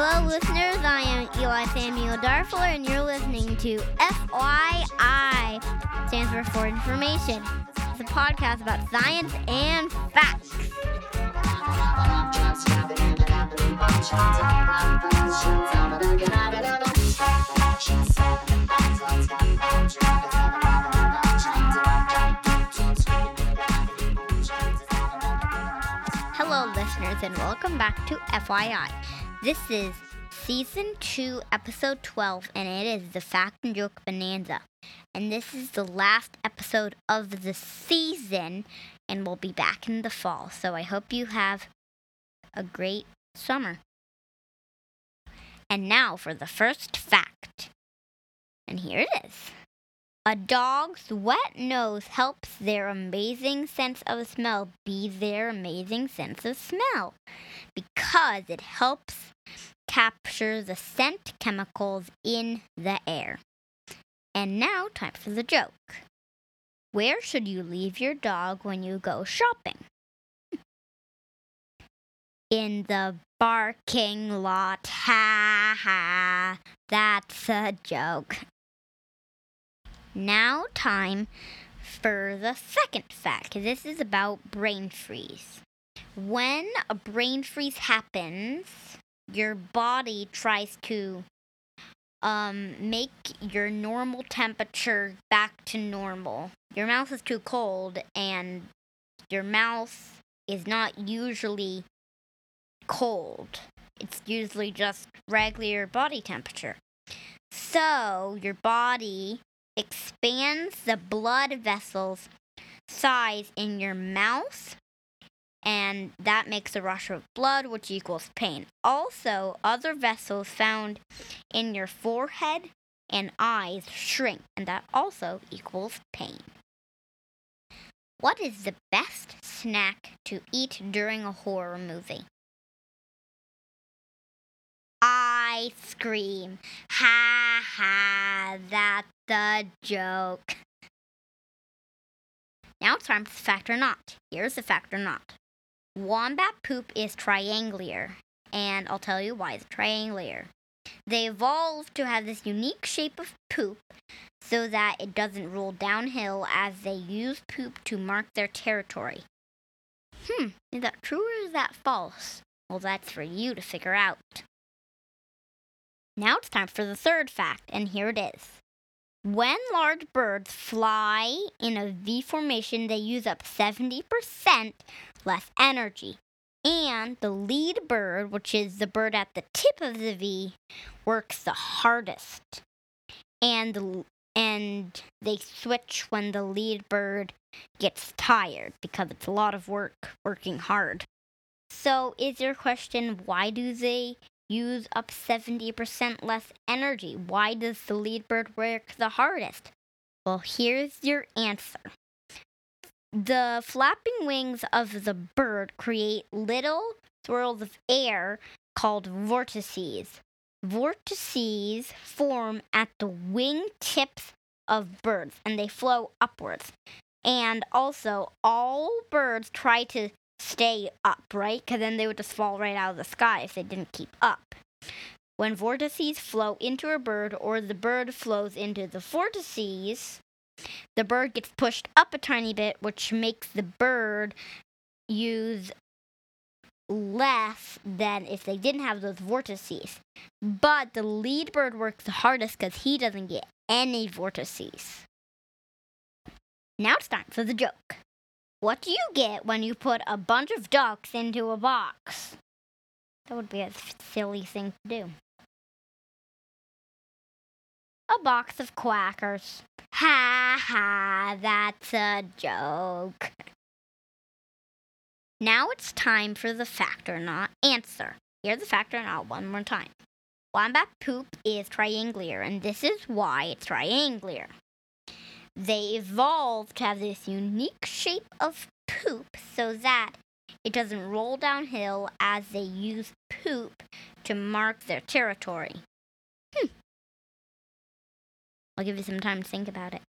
Hello, listeners. I am Eli Samuel Darfler, and you're listening to FYI, stands for For Information. It's a podcast about science and facts. Hello, listeners, and welcome back to FYI. This is season 2, episode 12, and it is the Fact and Joke Bonanza. And this is the last episode of the season, and we'll be back in the fall. So I hope you have a great summer. And now for the first fact. And here it is. A dog's wet nose helps their amazing sense of smell be their amazing sense of smell because it helps capture the scent chemicals in the air. And now, time for the joke. Where should you leave your dog when you go shopping? In the barking lot. Ha ha. That's a joke. Now, time for the second fact. This is about brain freeze. When a brain freeze happens, your body tries to um, make your normal temperature back to normal. Your mouth is too cold, and your mouth is not usually cold. It's usually just regular body temperature. So, your body expands the blood vessels size in your mouth and that makes a rush of blood which equals pain. Also other vessels found in your forehead and eyes shrink and that also equals pain. What is the best snack to eat during a horror movie ice cream ha ha that's the joke. Now it's time for fact or not. Here's the fact or not. Wombat poop is triangular, and I'll tell you why it's triangular. They evolved to have this unique shape of poop so that it doesn't roll downhill as they use poop to mark their territory. Hmm, is that true or is that false? Well, that's for you to figure out. Now it's time for the third fact, and here it is. When large birds fly in a V formation, they use up 70% less energy. And the lead bird, which is the bird at the tip of the V, works the hardest. And and they switch when the lead bird gets tired because it's a lot of work working hard. So, is your question why do they use up 70% less energy. Why does the lead bird work the hardest? Well, here's your answer. The flapping wings of the bird create little swirls of air called vortices. Vortices form at the wing tips of birds and they flow upwards. And also, all birds try to stay up, right? Because then they would just fall right out of the sky if they didn't keep up. When vortices flow into a bird or the bird flows into the vortices, the bird gets pushed up a tiny bit, which makes the bird use less than if they didn't have those vortices. But the lead bird works the hardest because he doesn't get any vortices. Now it's time for the joke. What do you get when you put a bunch of ducks into a box? That would be a silly thing to do. A box of quackers. Ha ha, that's a joke. Now it's time for the fact or not answer. Hear the fact or not one more time. Wombat poop is triangular, and this is why it's triangular. They evolved to have this unique shape of poop so that it doesn't roll downhill as they use poop to mark their territory. Hmm. I'll give you some time to think about it.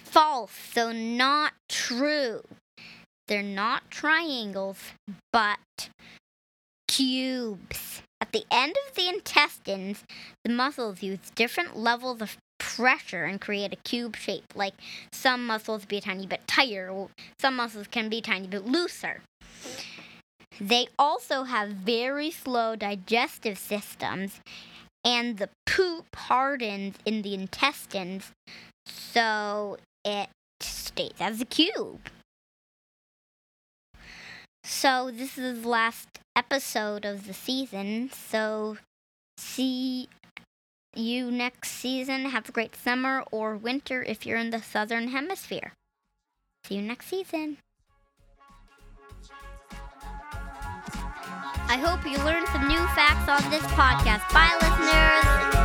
False, so not true. They're not triangles, but cubes. At the end of the intestines, the muscles use different levels of pressure and create a cube shape. Like some muscles be a tiny bit tighter, some muscles can be tiny bit looser. They also have very slow digestive systems, and the poop hardens in the intestines, so it stays as a cube. So, this is the last episode of the season. So, see you next season. Have a great summer or winter if you're in the southern hemisphere. See you next season. I hope you learned some new facts on this podcast. Bye, listeners.